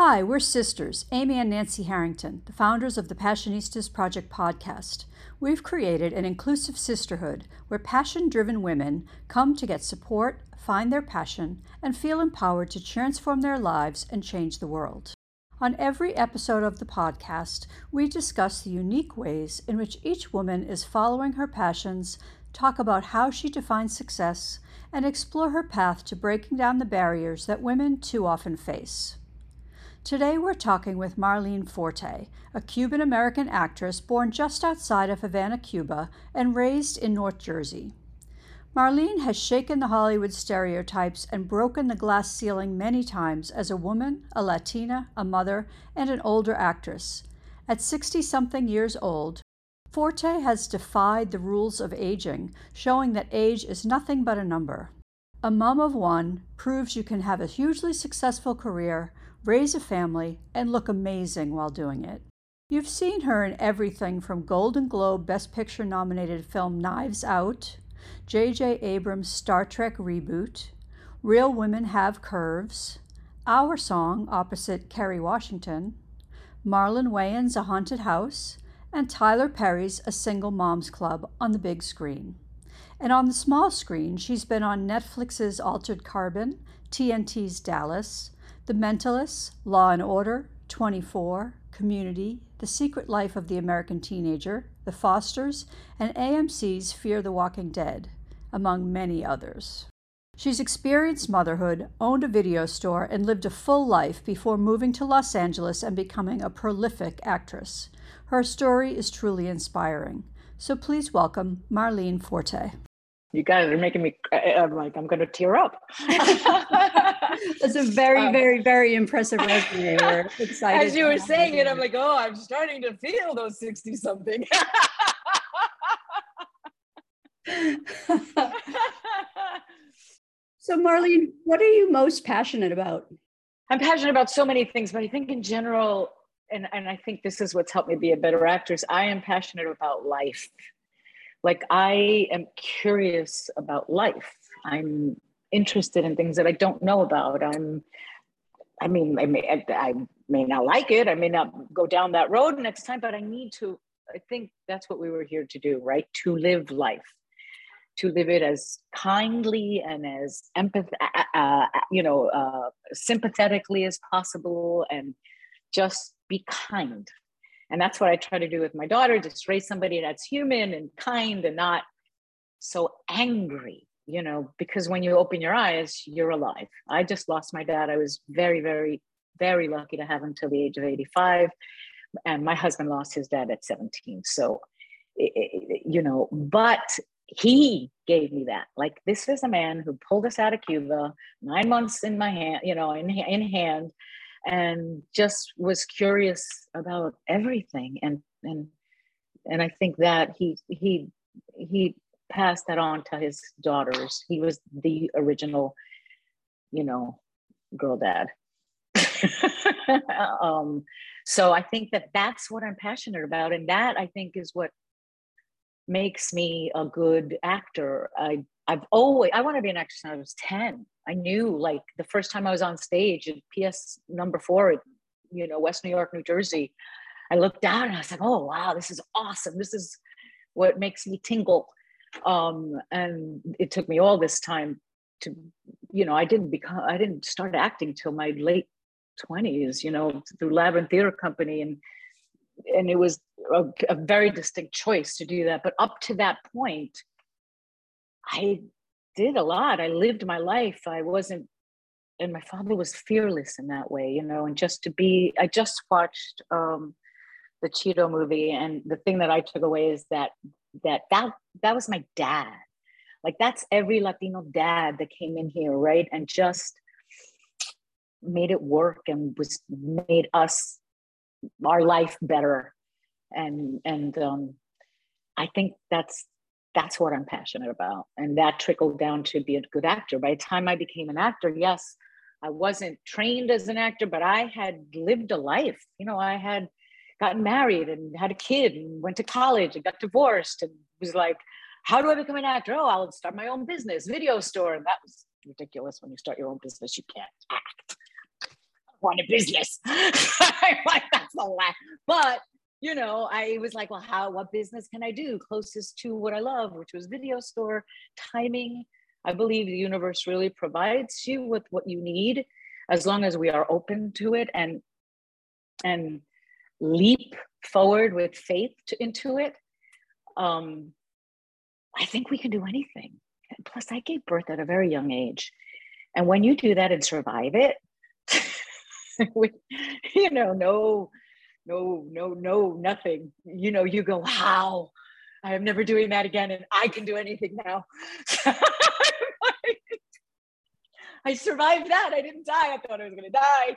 Hi, we're sisters, Amy and Nancy Harrington, the founders of the Passionistas Project podcast. We've created an inclusive sisterhood where passion driven women come to get support, find their passion, and feel empowered to transform their lives and change the world. On every episode of the podcast, we discuss the unique ways in which each woman is following her passions, talk about how she defines success, and explore her path to breaking down the barriers that women too often face. Today we're talking with Marlene Forte, a Cuban American actress born just outside of Havana, Cuba, and raised in North Jersey. Marlene has shaken the Hollywood stereotypes and broken the glass ceiling many times as a woman, a Latina, a mother, and an older actress. At 60 something years old, Forte has defied the rules of aging, showing that age is nothing but a number. A mom of one proves you can have a hugely successful career, raise a family, and look amazing while doing it. You've seen her in everything from Golden Globe Best Picture nominated film Knives Out, J.J. Abrams' Star Trek reboot, Real Women Have Curves, Our Song opposite Kerry Washington, Marlon Wayans' A Haunted House, and Tyler Perry's A Single Moms Club on the big screen. And on the small screen, she's been on Netflix's Altered Carbon, TNT's Dallas, the Mentalists, Law and Order, 24, Community, The Secret Life of the American Teenager, The Fosters, and AMC's Fear the Walking Dead, among many others. She's experienced motherhood, owned a video store, and lived a full life before moving to Los Angeles and becoming a prolific actress. Her story is truly inspiring. So please welcome Marlene Forte you guys are making me i'm like i'm going to tear up. That's a very um, very very impressive resume. We're excited as you were saying it i'm like oh i'm starting to feel those 60 something so marlene what are you most passionate about? I'm passionate about so many things but i think in general and, and i think this is what's helped me be a better actress i am passionate about life like I am curious about life. I'm interested in things that I don't know about. I'm, I mean, I may, I, may not like it. I may not go down that road next time, but I need to. I think that's what we were here to do, right? To live life, to live it as kindly and as empath, uh, uh, you know, uh, sympathetically as possible, and just be kind and that's what I try to do with my daughter just raise somebody that's human and kind and not so angry, you know, because when you open your eyes, you're alive. I just lost my dad. I was very, very, very lucky to have him till the age of 85. And my husband lost his dad at 17. So, you know, but he gave me that. Like, this is a man who pulled us out of Cuba, nine months in my hand, you know, in, in hand and just was curious about everything and and and I think that he he he passed that on to his daughters. He was the original, you know, girl dad. um, so I think that that's what I'm passionate about, and that I think is what makes me a good actor. I I've always I want to be an actress since I was ten. I knew like the first time I was on stage at PS number four, at, you know, West New York, New Jersey, I looked down and I was like, oh, wow, this is awesome. This is what makes me tingle. Um, and it took me all this time to, you know, I didn't become, I didn't start acting till my late 20s, you know, through Labyrinth Theater Company. And, and it was a, a very distinct choice to do that. But up to that point, I did a lot. I lived my life. I wasn't, and my father was fearless in that way, you know, and just to be, I just watched um, the Cheeto movie. And the thing that I took away is that, that, that, that was my dad. Like that's every Latino dad that came in here, right? And just made it work and was made us, our life better. And, and, um, I think that's that's what I'm passionate about. And that trickled down to be a good actor. By the time I became an actor, yes, I wasn't trained as an actor, but I had lived a life. You know, I had gotten married and had a kid and went to college and got divorced and was like, how do I become an actor? Oh, I'll start my own business, video store. And that was ridiculous when you start your own business, you can't act. run a business. like, that's the last. But you know, I was like, well, how? What business can I do closest to what I love, which was video store timing. I believe the universe really provides you with what you need, as long as we are open to it and and leap forward with faith to, into it. Um, I think we can do anything. Plus, I gave birth at a very young age. And when you do that and survive it, with, you know, no, no, no, no, nothing, you know, you go, how? I am never doing that again. And I can do anything now. I survived that. I didn't die. I thought I was going to die.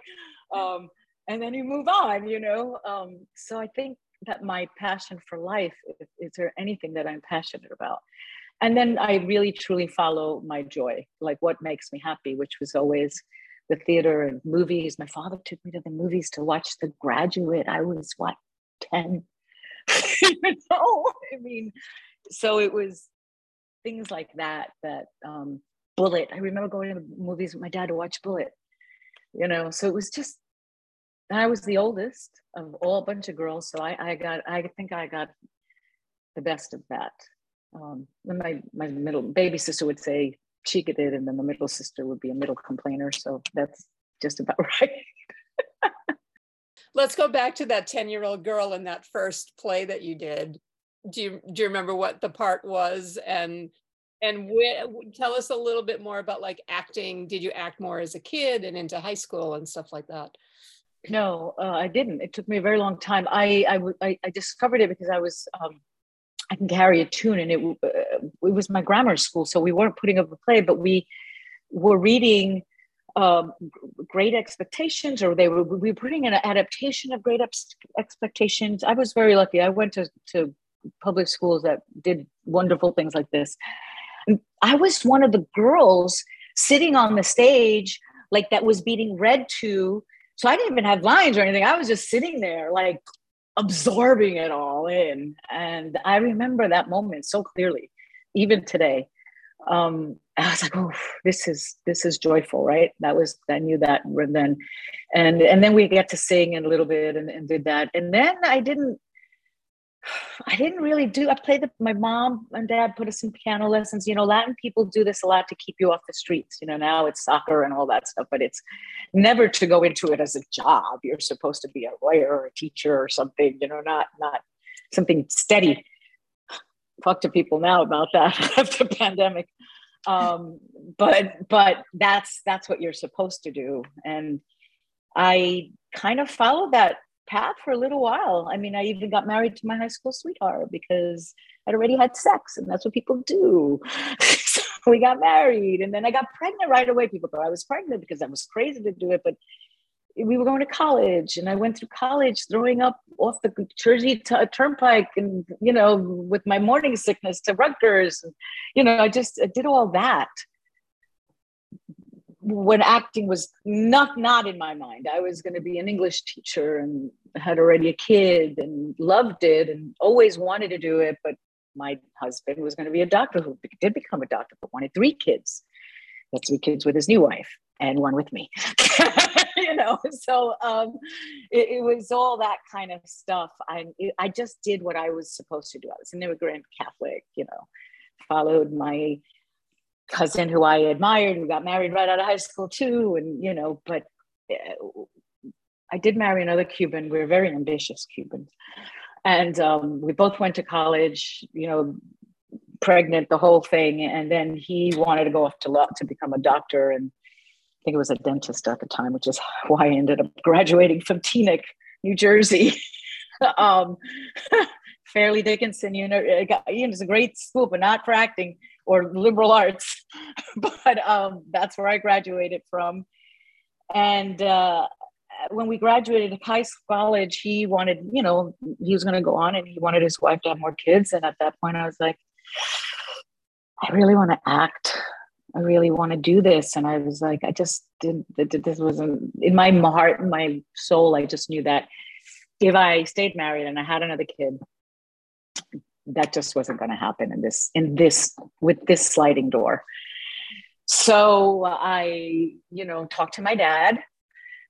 Um, and then you move on, you know? Um, so I think that my passion for life, is, is there anything that I'm passionate about? and then I really truly follow my joy, like what makes me happy, which was always the theater and movies. My father took me to the movies to watch The Graduate. I was what, 10? you know, I mean, so it was things like that, that um, Bullitt. I remember going to the movies with my dad to watch Bullitt. you know, so it was just, I was the oldest of all a bunch of girls. So I, I got, I think I got the best of that um, my my middle baby sister would say she did, and then the middle sister would be a middle complainer. So that's just about right. Let's go back to that 10 year old girl in that first play that you did. Do you, do you remember what the part was? And, and wh- tell us a little bit more about like acting. Did you act more as a kid and into high school and stuff like that? No, uh, I didn't. It took me a very long time. I, I, I, I discovered it because I was um, I can carry a tune, and it uh, it was my grammar school, so we weren't putting up a play, but we were reading um, Great Expectations, or they were we were putting an adaptation of Great Expectations. I was very lucky. I went to to public schools that did wonderful things like this. I was one of the girls sitting on the stage, like that was being read to. So I didn't even have lines or anything. I was just sitting there, like absorbing it all in. And I remember that moment so clearly, even today. Um, I was like, oh, this is this is joyful, right? That was I knew that then, and and then we get to sing a little bit and, and did that, and then I didn't I didn't really do. I played the, my mom and dad put us in piano lessons. You know, Latin people do this a lot to keep you off the streets. You know, now it's soccer and all that stuff, but it's never to go into it as a job. You're supposed to be a lawyer or a teacher or something. You know, not not something steady. Talk to people now about that after pandemic. Um, but but that's that's what you're supposed to do, and I kind of followed that path for a little while. I mean, I even got married to my high school sweetheart because I'd already had sex, and that's what people do. so we got married, and then I got pregnant right away. People thought I was pregnant because I was crazy to do it, but we were going to college, and I went through college throwing up off the Jersey t- Turnpike, and you know, with my morning sickness to Rutgers, and, you know, I just I did all that when acting was not not in my mind. I was going to be an english teacher and had already a kid and loved it and always wanted to do it but my husband was going to be a doctor who did become a doctor but wanted three kids. That's three kids with his new wife and one with me. You know so um, it, it, was all that kind of stuff. I i just did what i was supposed to do. I was an immigrant catholic you know followed my cousin who I admired, who got married right out of high school too, and you know, but uh, I did marry another Cuban. We were very ambitious Cubans, and um, we both went to college. You know, pregnant, the whole thing, and then he wanted to go off to law to become a doctor, and I think it was a dentist at the time, which is why I ended up graduating from Teaneck, New Jersey. um, Fairleigh Dickinson, you know, you know, it's a great school, but not for acting or liberal arts, but um, that's where I graduated from. And uh, when we graduated high college, he wanted, you know, he was going to go on and he wanted his wife to have more kids. And at that point, I was like, I really want to act. I really want to do this. And I was like, I just didn't, this wasn't in my heart, in my soul. I just knew that if I stayed married and I had another kid, that just wasn't going to happen in this in this with this sliding door so i you know talked to my dad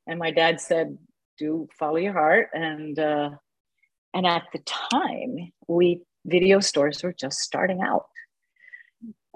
And my dad said, do follow your heart. And, uh, and at the time, we video stores were just starting out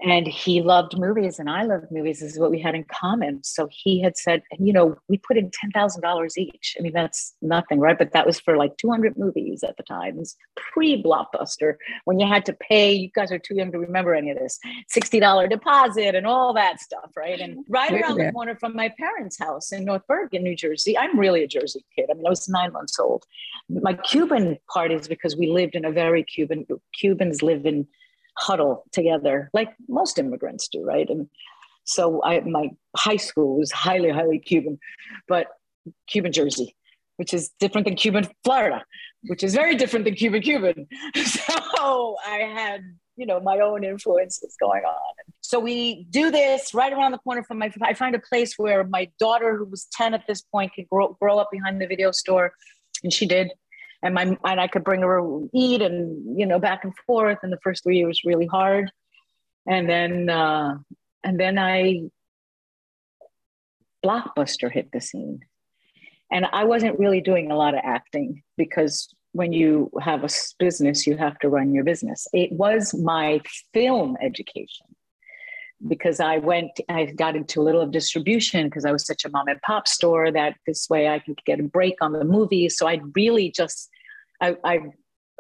and he loved movies and I loved movies. This is what we had in common. So he had said, you know, we put in $10,000 each. I mean, that's nothing, right? But that was for like 200 movies at the time. It was pre blockbuster when you had to pay, you guys are too young to remember any of this, $60 deposit and all that stuff, right? And right around the corner from my parents' house in North Bergen, New Jersey, I'm really a Jersey kid. I mean, I was nine months old. My Cuban part is because we lived in a very Cuban, Cubans live in, huddle together like most immigrants do right? And so i my high school was highly highly cuban but cuban jersey which is different than cuban florida which is very different than cuban cuban. So i had you know my own influences going on. So we do this right around the corner from my i find a place where my daughter who was 10 at this point could grow, grow up behind the video store and she did and my and I could bring her eat and you know back and forth. And the first three years really hard, and then uh, and then I blockbuster hit the scene, and I wasn't really doing a lot of acting because when you have a business, you have to run your business. It was my film education because I went, I got into a little of distribution because I was such a mom and pop store that this way I could get a break on the movies. So I really just, I, I,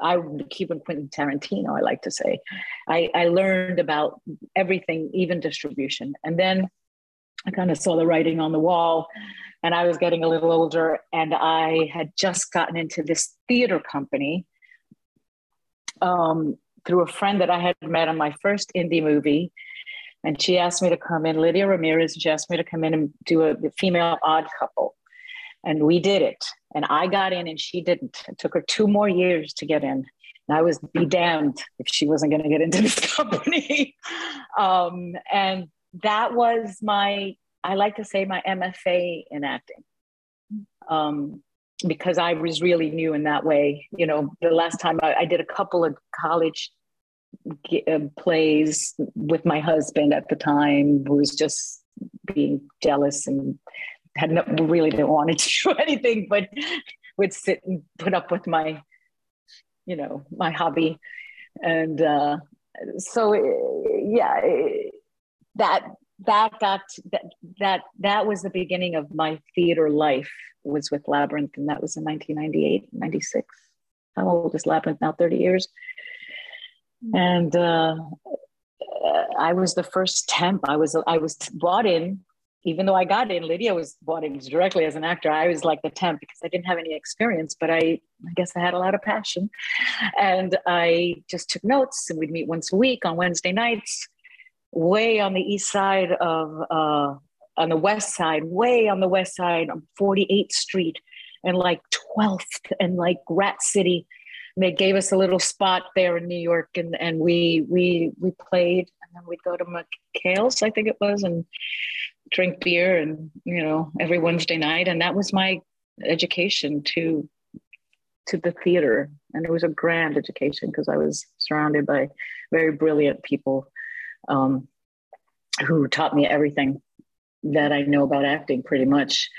I Cuban Quentin Tarantino, I like to say. I, I learned about everything, even distribution. And then I kind of saw the writing on the wall and I was getting a little older and I had just gotten into this theater company um, through a friend that I had met on my first indie movie and she asked me to come in, Lydia Ramirez, she asked me to come in and do a female odd couple. And we did it. And I got in and she didn't. It took her two more years to get in. And I was be damned if she wasn't going to get into this company. um, and that was my, I like to say, my MFA in acting. Um, because I was really new in that way. You know, the last time I, I did a couple of college uh, plays with my husband at the time who was just being jealous and had no, really didn't want to do anything but would sit and put up with my you know my hobby. And uh, so yeah that that got that that that was the beginning of my theater life was with labyrinth and that was in 1998 96 how old is labyrinth now? 30 years? And uh, I was the first temp. I was I was brought in, even though I got in. Lydia was brought in directly as an actor. I was like the temp because I didn't have any experience, but I I guess I had a lot of passion, and I just took notes. And we'd meet once a week on Wednesday nights, way on the east side of uh, on the west side, way on the west side on 48th Street, and like 12th and like Rat City they gave us a little spot there in New York, and and we we we played, and then we'd go to McHale's, I think it was, and drink beer, and you know every Wednesday night, and that was my education to to the theater, and it was a grand education because I was surrounded by very brilliant people um, who taught me everything that I know about acting, pretty much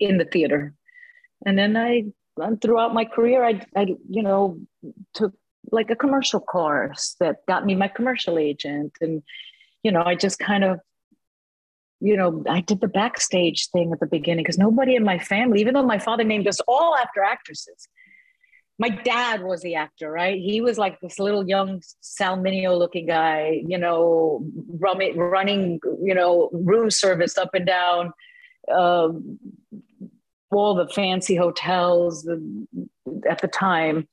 in the theater. And then I throughout my career, I, I, you know, took like a commercial course that got me my commercial agent. And, you know, I just kind of, you know, I did the backstage thing at the beginning because nobody in my family, even though my father named us all after actresses, my dad was the actor, right? He was like this little young Sal Mineo looking guy, you know, running, running, you know, room service up and down, um, all the fancy hotels at the time.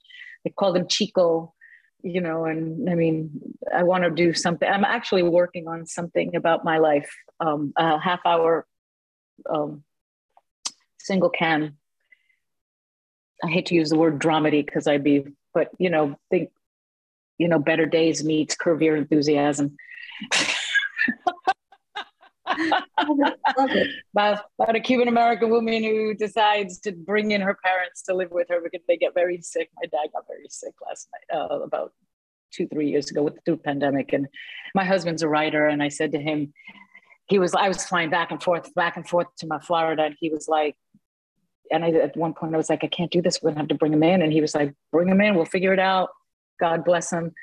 They called him Chico, you know, and I mean, I want to do something. I'm actually working on something about my life, um, a half hour um, single cam. I hate to use the word dramedy because I'd be, but you know, think, you know, better days meets Curb Your Enthusiasm. About, about a Cuban American woman who decides to bring in her parents to live with her because they get very sick. My dad got very sick last night, uh, about two, three years ago with the pandemic. And my husband's a writer. And I said to him, he was, I was flying back and forth, back and forth to my Florida. And he was like, and I, at one point I was like, I can't do this. We're gonna have to bring him in. And he was like, bring him in. We'll figure it out. God bless him.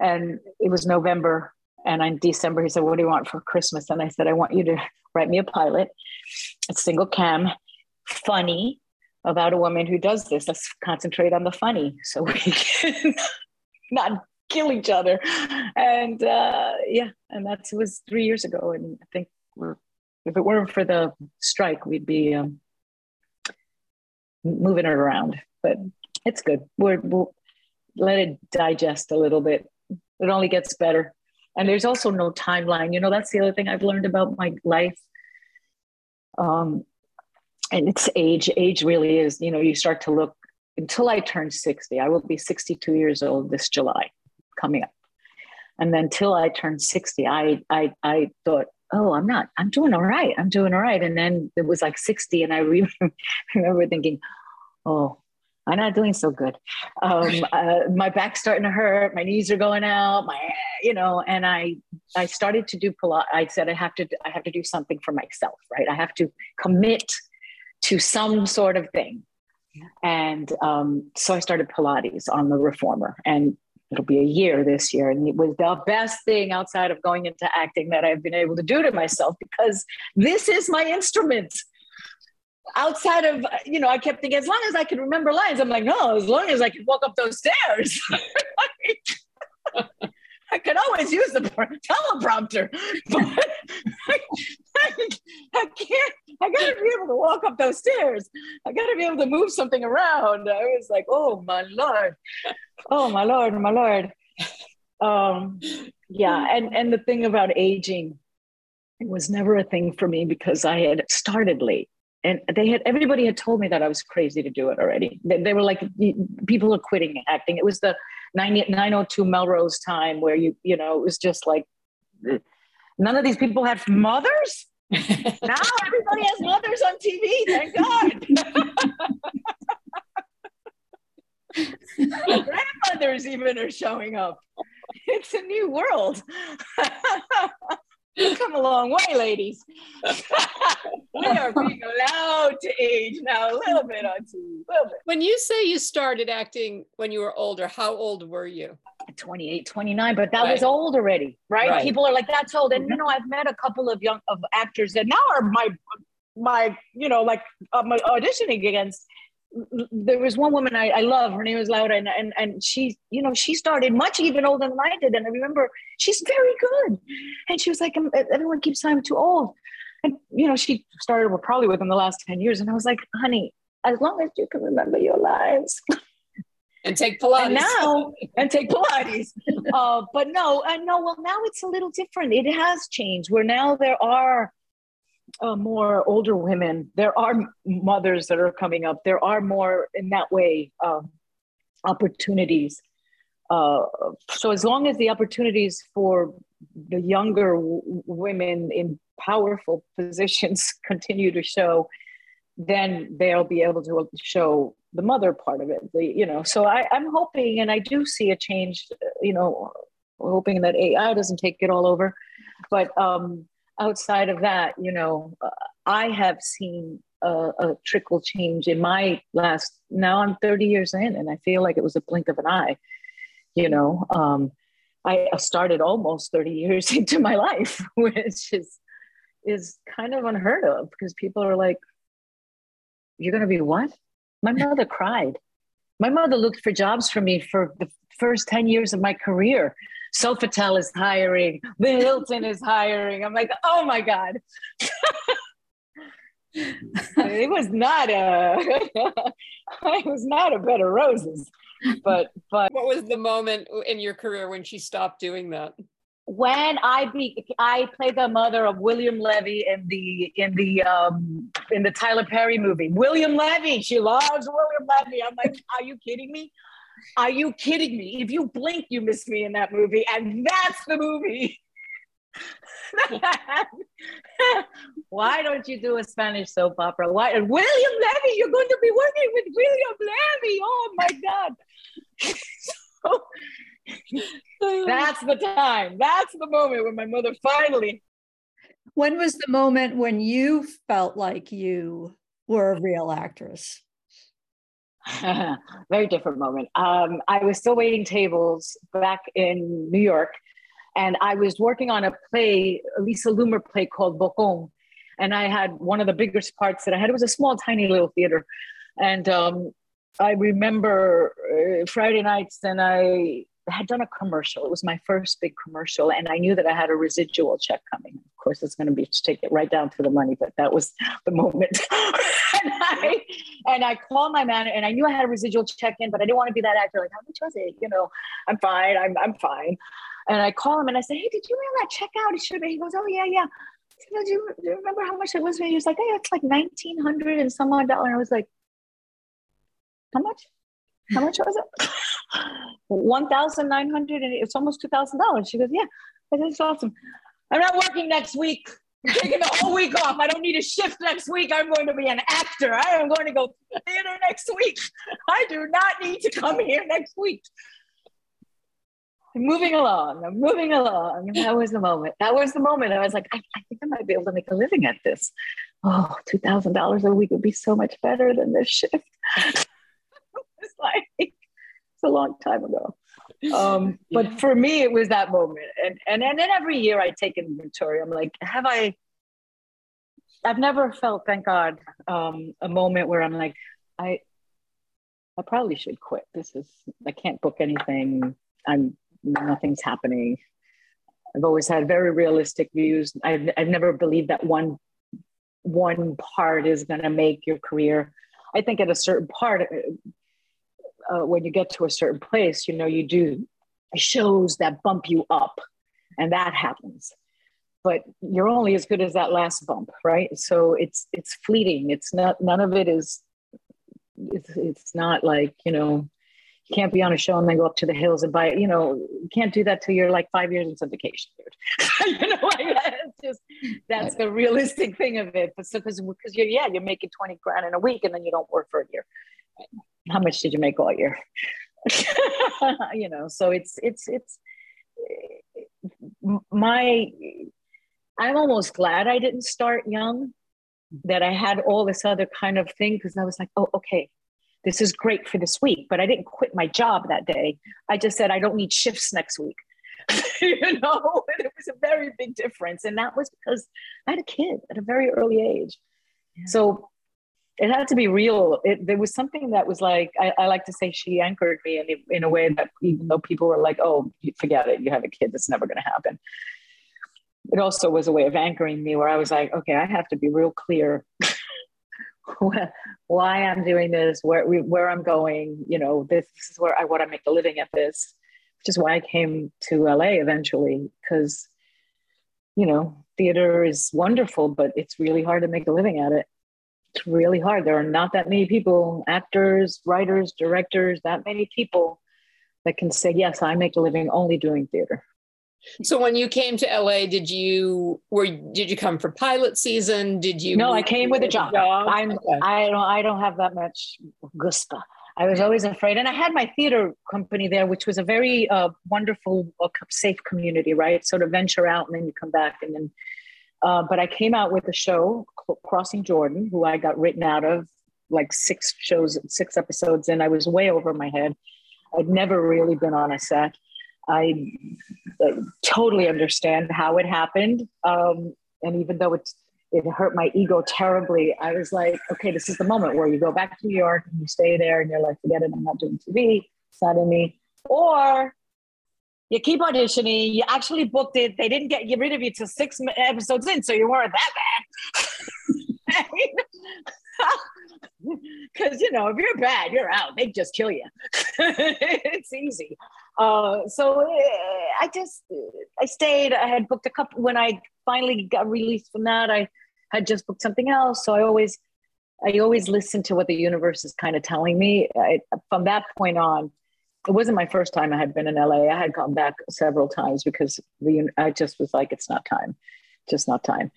And it was November. And in December, he said, what do you want for Christmas? And I said, I want you to write me a pilot, a single cam, funny about a woman who does this. Let's concentrate on the funny so we can not kill each other. And uh, yeah, and that was three years ago. And I think we're, if it weren't for the strike, we'd be um, moving it around. But it's good. We're, we'll let it digest a little bit. It only gets better. And there's also no timeline. You know, that's the other thing I've learned about my life. Um, and it's age. Age really is, you know, you start to look until I turn 60. I will be 62 years old this July coming up. And then till I turned 60, I I I thought, oh, I'm not, I'm doing all right. I'm doing all right. And then it was like 60. And I re- remember thinking, oh, I'm not doing so good. Um, uh, my back's starting to hurt. My knees are going out. My, you know, and I, I started to do Pilates. I said I have to, I have to do something for myself, right? I have to commit to some sort of thing. And um, so I started Pilates on the reformer, and it'll be a year this year. And it was the best thing outside of going into acting that I've been able to do to myself because this is my instrument. Outside of, you know, I kept thinking, as long as I can remember lines, I'm like, no, as long as I can walk up those stairs. I could always use the teleprompter, but I, I, I, can't. I gotta be able to walk up those stairs. I gotta be able to move something around. I was like, oh my lord, oh my lord, my lord. Um, yeah, and and the thing about aging, it was never a thing for me because I had started late and they had everybody had told me that I was crazy to do it already. They, they, were like, people are quitting acting. It was the 90, 902 Melrose time where you, you know, it was just like, none of these people had mothers. now everybody has mothers on TV. Thank God. Grandmothers even are showing up. It's a new world. We've come a long way, ladies. we are being allowed to age now a little bit on TV. Little bit. When you say you started acting when you were older, how old were you? 28, 29, but that right. was old already, right? right? People are like, that's old. And you mm-hmm. know, I've met a couple of young of actors that now are my my, you know, like auditioning against there was one woman I, I love. Her name was Laura, and, and and she, you know, she started much even older than I did. And I remember she's very good, and she was like, um, everyone keeps saying I'm too old, and you know, she started well, probably within the last ten years. And I was like, honey, as long as you can remember your lives. And take Pilates. And now, and take Pilates. uh, but no, and no, well, now it's a little different. It has changed where now there are uh, more older women. There are mothers that are coming up. There are more in that way um, opportunities. Uh, so as long as the opportunities for the younger w- women in powerful positions continue to show, then they'll be able to show the mother part of it. The, you know, so I, I'm hoping, and I do see a change. You know, hoping that AI doesn't take it all over, but um, outside of that, you know, uh, I have seen a, a, trickle change in my last. Now I'm 30 years in, and I feel like it was a blink of an eye. You know, um, I started almost 30 years into my life, which is is kind of unheard of because people are like, "You're going to be what?" My mother cried. My mother looked for jobs for me for the first 10 years of my career. Sofitel is hiring, the Hilton is hiring. I'm like, oh my God. it was not a it was not a bed of roses. But but what was the moment in your career when she stopped doing that? When I be I played the mother of William Levy in the in the um in the Tyler Perry movie. William Levy, she loves William Levy. I'm like, are you kidding me? Are you kidding me? If you blink, you miss me in that movie, and that's the movie. Why don't you do a Spanish soap opera? Why William Levy? You're going to be working with William Levy. Oh my God. so, that's the time. That's the moment when my mother finally. When was the moment when you felt like you were a real actress? Very different moment. Um, I was still waiting tables back in New York, and I was working on a play, a Lisa Loomer play called Bocon. And I had one of the biggest parts that I had. It was a small, tiny little theater. And um, I remember uh, Friday nights, and I had done a commercial. It was my first big commercial, and I knew that I had a residual check coming. Of course, it's going to be to take it right down to the money, but that was the moment. and I and I called my man, and I knew I had a residual check in, but I didn't want to be that actor. Like, how much was it? You know, I'm fine. I'm I'm fine. And I call him and I say, Hey, did you mail that check out? It should. He goes, Oh yeah, yeah. Said, do, you, do you remember how much it was? He was like, oh, Hey, it's like nineteen hundred and some odd dollar. I was like, How much? How much was it? One thousand nine hundred and it's almost two thousand dollars. She goes, Yeah. It's awesome. I'm not working next week. I'm taking the whole week off. I don't need a shift next week. I'm going to be an actor. I am going to go to the theater next week. I do not need to come here next week. I'm moving along. I'm moving along. That was the moment. That was the moment. I was like, I, I think I might be able to make a living at this. Oh, $2,000 a week would be so much better than this shift. it's like, a long time ago. Um, yeah. But for me, it was that moment. And, and, and then every year I take inventory. I'm like, have I, I've never felt, thank God, um, a moment where I'm like, I, I probably should quit. This is, I can't book anything. I'm nothing's happening. I've always had very realistic views. I've, I've never believed that one one part is going to make your career. I think at a certain part, uh, when you get to a certain place, you know, you do shows that bump you up, and that happens. But you're only as good as that last bump, right? So it's it's fleeting. It's not none of it is. It's it's not like you know you can't be on a show and then go up to the hills and buy. You know, you can't do that till you're like five years in dude. you know, like that's just that's the realistic thing of it. But so because because you're yeah, you're making 20 grand in a week and then you don't work for a year. How much did you make all year? you know, so it's it's it's my I'm almost glad I didn't start young, that I had all this other kind of thing because I was like, oh, okay, this is great for this week, but I didn't quit my job that day. I just said, I don't need shifts next week. you know, and it was a very big difference. And that was because I had a kid at a very early age. Yeah. So it had to be real. It, there was something that was like, I, I, like to say she anchored me in, in a way that even though people were like, oh, forget it, you have a kid, that's never going to happen. It also was a way of anchoring me where I was like, okay, I have to be real clear why I'm doing this, where where I'm going. You know, this, this is where I want to make a living at this, which is why I came to LA eventually. Because, you know, theater is wonderful, but it's really hard to make a living at it. It's really hard. There are not that many people, actors, writers, directors, that many people that can say, yes, I make a living only doing theater. So when you came to LA, did you were did you come for pilot season? Did you? No, I came with a job. job? I'm okay. I don't I don't have that much gusta. I was always afraid, and I had my theater company there, which was a very uh, wonderful, uh, safe community, right? So to venture out and then you come back, and then. Uh, but I came out with a show, Crossing Jordan, who I got written out of like six shows, six episodes, and I was way over my head. I'd never really been on a set. I totally understand how it happened. Um, and even though it's, it hurt my ego terribly, I was like, okay, this is the moment where you go back to New York and you stay there and you're like, forget it, I'm not doing TV, it's not in me. Or you keep auditioning, you actually booked it, they didn't get rid of you till six episodes in, so you weren't that bad. because you know if you're bad you're out. They just kill you. It's easy. Uh, so eh, i just i stayed. I had booked a couple when i finally got released from that i had just booked something else. So i always i always listen to what the universe is kind of telling me. I, from that point on it wasn't my first time i had been in la i had gone back several times because the i just was like it's not time just not time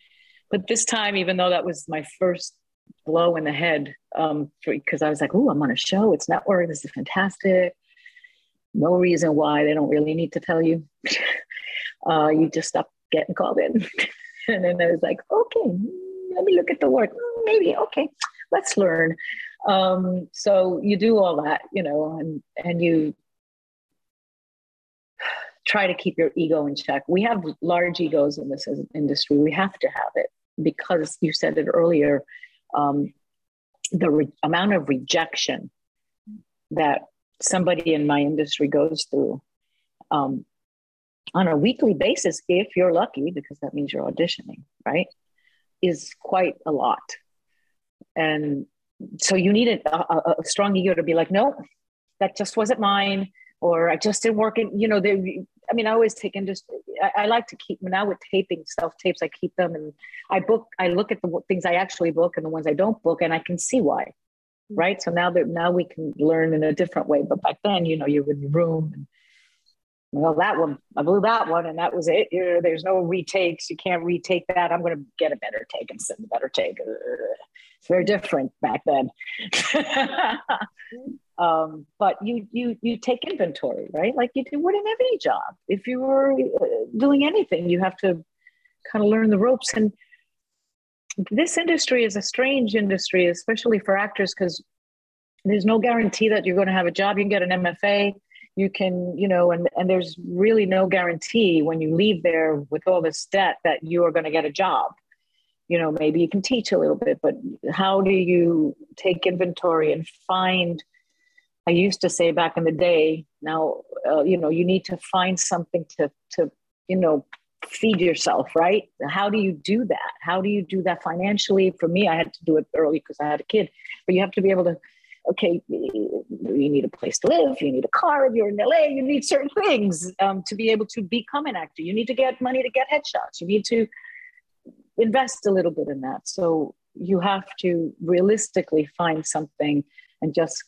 but this time even though that was my first blow in the head um, because I was like, oh, I'm on a show. It's network. This is fantastic. No reason why they don't really need to tell you. uh, you just stop getting called in. and then I was like, okay, let me look at the work. Maybe, okay. let's learn. Um, so you do all that, you know, and and you try to keep your ego in check. We have large egos in this industry. We have to have it because you said it earlier. Um, the re- amount of rejection that somebody in my industry goes through um, on a weekly basis, if you're lucky, because that means you're auditioning, right, is quite a lot. And so you need a, a, a strong ego to be like, no, that just wasn't mine, or I just didn't work in, you know, they, I mean, I always take industry. I, I like to keep now with taping self tapes. I keep them and I book. I look at the things I actually book and the ones I don't book, and I can see why. Mm-hmm. Right. So now that now we can learn in a different way. But back then, you know, you're in the room and well, that one, I blew that one, and that was it. There's no retakes. You can't retake that. I'm going to get a better take and send a better take. It's very different back then. um, but you you you take inventory, right? Like you would in every job. If you were uh, doing anything, you have to kind of learn the ropes. And this industry is a strange industry, especially for actors, because there's no guarantee that you're going to have a job. You can get an MFA you can you know and and there's really no guarantee when you leave there with all this debt that you are going to get a job. You know maybe you can teach a little bit but how do you take inventory and find i used to say back in the day now uh, you know you need to find something to to you know feed yourself right? How do you do that? How do you do that financially? For me i had to do it early because i had a kid but you have to be able to okay, you need a place to live, you need a car, if you're in LA, you need certain things um, to be able to become an actor. You need to get money to get headshots. You need to invest a little bit in that. So you have to realistically find something and just,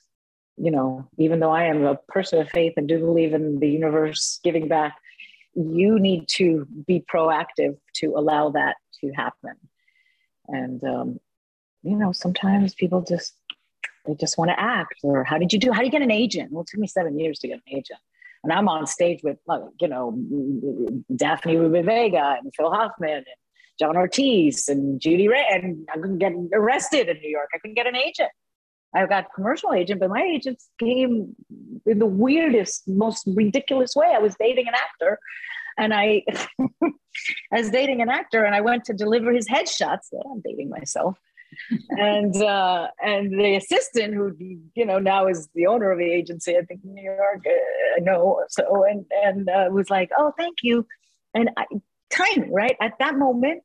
you know, even though I am a person of faith and do believe in the universe giving back, you need to be proactive to allow that to happen. And, um, you know, sometimes people just they just want to act or how did you do how do you get an agent? Well it took me seven years to get an agent. And i'm on stage with you know daphne rubin vega and phil hoffman and john ortiz and judy ray and i couldn't get arrested in new york. I couldn't get an agent. I got a commercial agent but my agents came in the weirdest most ridiculous way. I was dating an actor and I, I was dating an actor, and I went to deliver his headshots. Yeah, I'm dating myself and uh, and the assistant who you know now is the owner of the agency i think in new york uh, i know so and and uh, was like oh thank you. And I, timing right? At that moment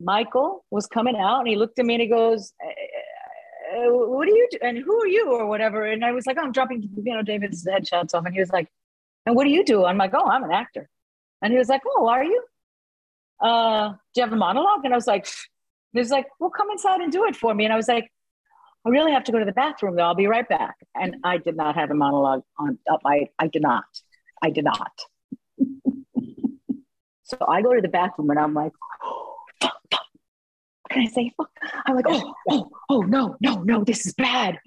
michael was coming out and he looked at me and he goes uh, uh what are you do? and who are you or whatever? And i was like oh, i'm dropping you know david's headshots off. And he was like and what do you do? I'm like oh i'm an actor. And he was like oh are you? Uh do you have a monologue? And i was like he was like, well, come inside and do it for me. And I was like, I really have to go to the bathroom though. I'll be right back. And I did not have a monologue on up. I, I did not. I did not. so I go to the bathroom and I'm like, oh, fuck, fuck. Can I say? Fuck. I'm like, oh, oh, oh, no, no, no, this is bad.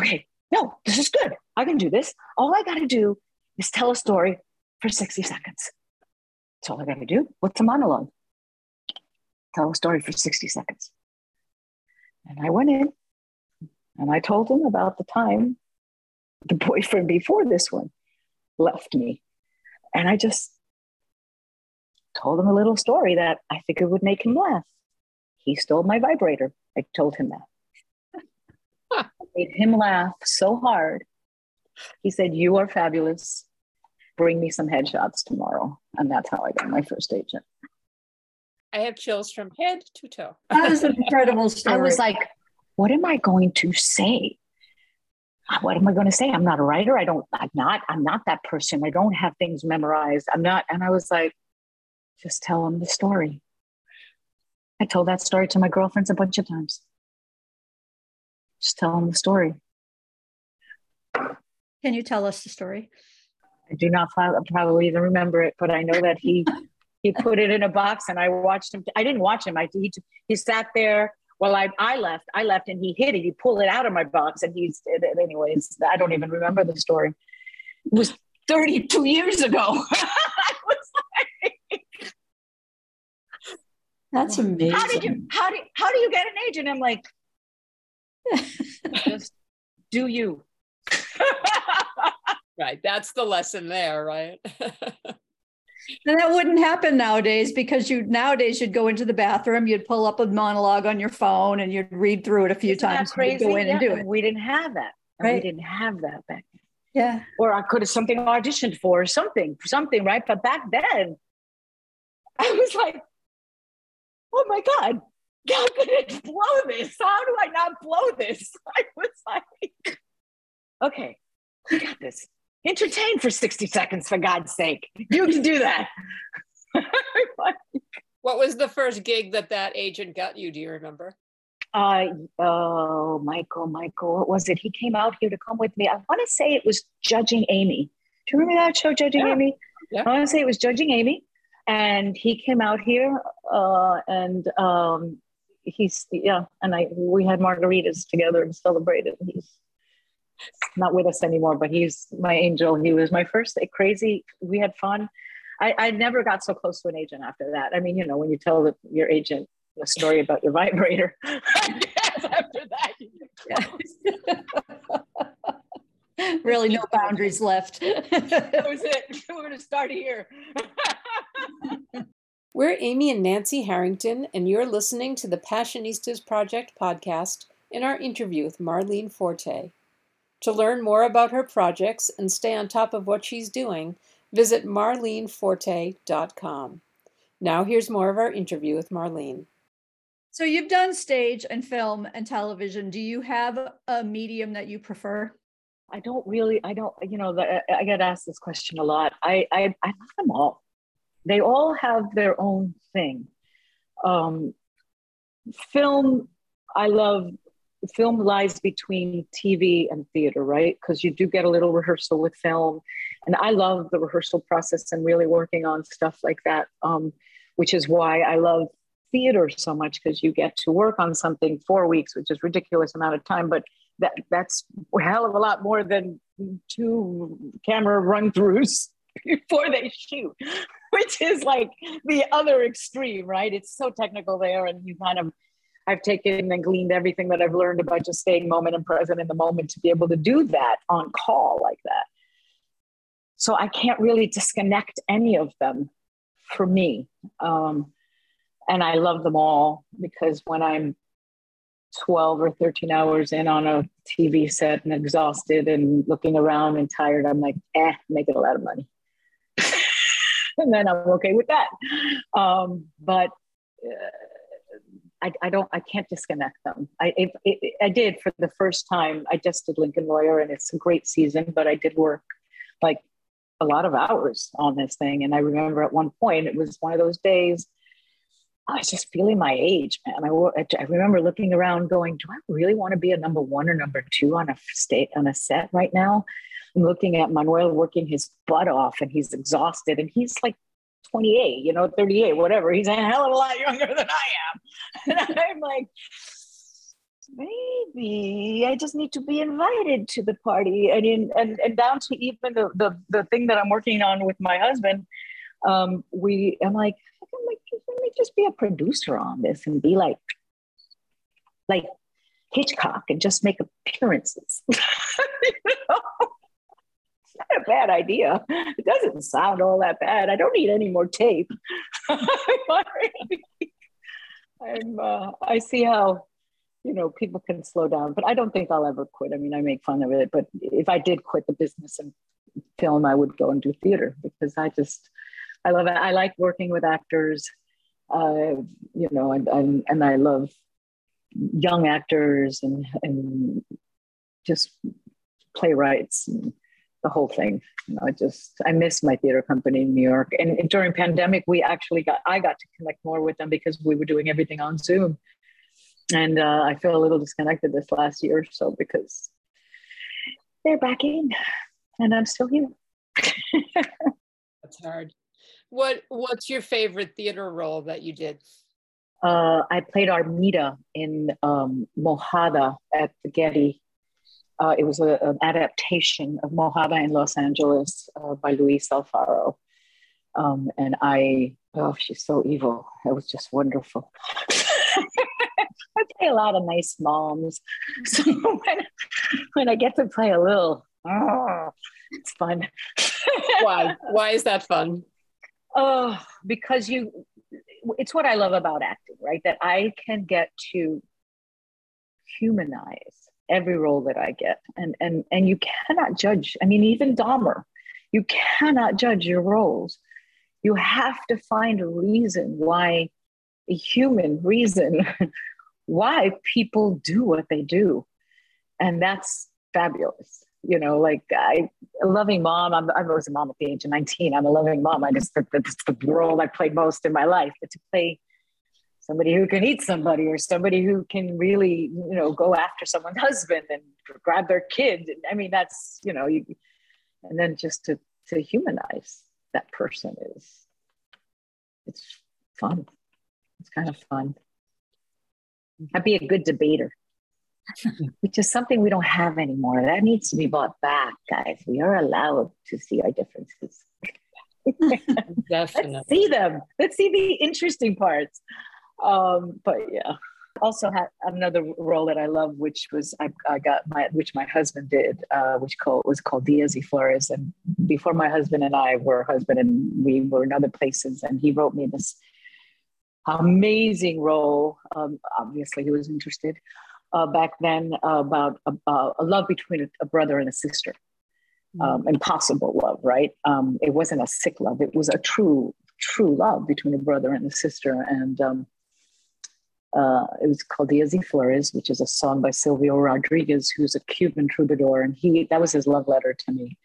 Okay, no, this is good. I can do this. All I got to do is tell a story for 60 seconds. That's all I got to do. What's a monologue? Tell a story for 60 seconds. And I went in and I told him about the time the boyfriend before this one left me. And I just told him a little story that I it would make him laugh. He stole my vibrator. I told him that. I made him laugh so hard. He said, You are fabulous. Bring me some headshots tomorrow. And that's how I got my first agent. I have chills from head to toe. That is an incredible story. I was like, what am I going to say? What am I going to say? I'm not a writer. I don't, I'm not, I'm not that person. I don't have things memorized. I'm not. And I was like, just tell them the story. I told that story to my girlfriends a bunch of times. Just tell them the story. Can you tell us the story? I do not probably even remember it, but I know that he he put it in a box and I watched him. I didn't watch him. I he, he sat there while I, I left. I left and he hid it. He pulled it out of my box and he's anyways. I don't even remember the story. It was 32 years ago. like, That's amazing. How did you how do how do you get an agent? I'm like, Just do you. right. That's the lesson there, right? And that wouldn't happen nowadays because you nowadays you'd go into the bathroom, you'd pull up a monologue on your phone, and you'd read through it a few Isn't times. crazy? Go in Yeah, and do it. We didn't have that. Right. We didn't have that back then. Yeah. Or I could have something auditioned for or something, something, right? But back then, I was like, oh my God, how could it blow this? How do I not blow this? I was like, okay, you got this. Entertain for 60 seconds, for God's sake. You can do that. what was the first gig that that agent got you? Do you remember? uh, oh, Michael, Michael, what was it? He came out here to come with me. I want to say it was Judging Amy. Do you remember that show, Judging Yeah. Amy? Yeah. I want to say it was Judging Amy. And he came out here uh, and um, he's, yeah, and I, we had margaritas together and celebrated. He's not with us anymore, but he's my angel. He was my first crazy. We had fun. I, I never got so close to an agent after that. I mean, you know, when you tell the, your agent a story about your vibrator, after that, you get close. really, no boundaries left. that was it. We're going to start here. We're Amy and Nancy Harrington, and you're listening to the Passionistas Project podcast in our interview with Marlene Forte. To learn more about her projects and stay on top of what she's doing, visit marleneforte.com. Now, here's more of our interview with Marlene. so you've done stage and film and television. Do you have a medium that you prefer? I don't really, I don't, you know, I get asked this question a lot. I, I, I love them all. They all have their own thing. Um, film, I love, film lies between TV and theater, right? Because you do get a little rehearsal with film. And I love the rehearsal process and really working on stuff like that, um, which is why I love theater so much because you get to work on something four weeks, which is ridiculous amount of time, but that that's a hell of a lot more than two camera run throughs before they shoot, which is like the other extreme, right? It's so technical there, and you kind of I've taken and gleaned everything that I've learned about just staying moment and present in the moment to be able to do that on call like that. So I can't really disconnect any of them for me. Um, and I love them all because when I'm 12 or 13 hours in on a TV set and exhausted and looking around and tired, I'm like, eh, making a lot of money. and then I'm okay with that. Um, but uh, I, I, don't, I can't disconnect them. I, it, it, I did for the first time. I just did Lincoln Lawyer and it's a great season, but I did work like a lot of hours on this thing. And I remember at one point, it was one of those days I was just feeling my age, man. I, I remember looking around, going, "Do I really want to be a number one or number two on a state on a set right now?" I'm looking at Manuel working his butt off, and he's exhausted, and he's like 28, you know, 38, whatever. He's a hell of a lot younger than I am, and I'm like, maybe I just need to be invited to the party, and in and and down to even the the the thing that I'm working on with my husband. Um, we, I'm like, I'm like, let me just be a producer on this and be like, like Hitchcock and just make appearances. you know? It's not a bad idea. It doesn't sound all that bad. I don't need any more tape. I'm, uh, I see how, you know, people can slow down, but I don't think I'll ever quit. I mean, I make fun of it, but if I did quit the business and film, I would go and do theater because I just, I love it. I like working with actors, uh, you know, and, and, and I love young actors and, and just playwrights and the whole thing. You know, I just, I miss my theater company in New York. And, and during pandemic, we actually got, I got to connect more with them because we were doing everything on Zoom. And uh, I feel a little disconnected this last year or so because they're back in and I'm still here. That's hard. What What's your favorite theater role that you did? Uh, I played Armida in um, Mojada at the Getty. Uh, it was a, an adaptation of Mojada in Los Angeles uh, by Luis Alfaro. Um, and I, oh, she's so evil. It was just wonderful. I play a lot of nice moms. So when, when I get to play a little, oh, it's fun. Why? Why is that fun? Oh, because you, it's what I love about acting, right? That I can get to humanize every role that I get. And and and you cannot judge. I mean, even Dahmer, you cannot judge your roles. You have to find a reason why a human reason why people do what they do. And that's fabulous. You know, like I, a loving mom. I'm, I was a mom at the age of 19. I'm a loving mom. I just, that's the role I played most in my life. But to play somebody who can eat somebody or somebody who can really, you know, go after someone's husband and grab their kid. I mean, that's, you know, you, and then just to, to humanize that person is, it's fun. It's kind of fun. I'd be a good debater, which is something we don't have anymore. That needs to be brought back, guys. We are allowed to see our differences. Definitely. Let's see them. Let's see the interesting parts. Um, but yeah. Also had another role that I love, which was I, I got my which my husband did, uh, which called was called Días y Flores. And before my husband and I were husband and we were in other places, and he wrote me this amazing role. Um, obviously, he was interested uh, back then uh, about a, a, love between a, a, brother and a sister. Mm. Um, impossible love, right? Um, it wasn't a sick love; it was a true, true love between a brother and a sister. And um, uh, it was called Días y Flores, which is a song by Silvio Rodriguez, who's a Cuban troubadour, and he that was his love letter to me.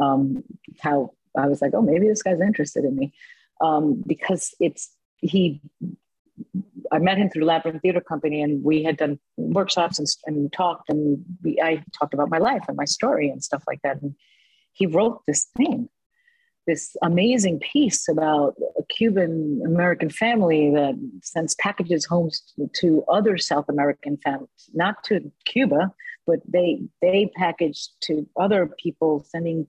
Um, how I was like, oh, maybe this guy's interested in me, um, because it's he I met him through Labyrinth Theater Company, and we had done workshops and, and talked, and we, I talked about my life and my story and stuff like that. And he wrote this thing, this amazing piece about a Cuban American family that sends packages home to other South American families, not to Cuba, but they they package to other people, sending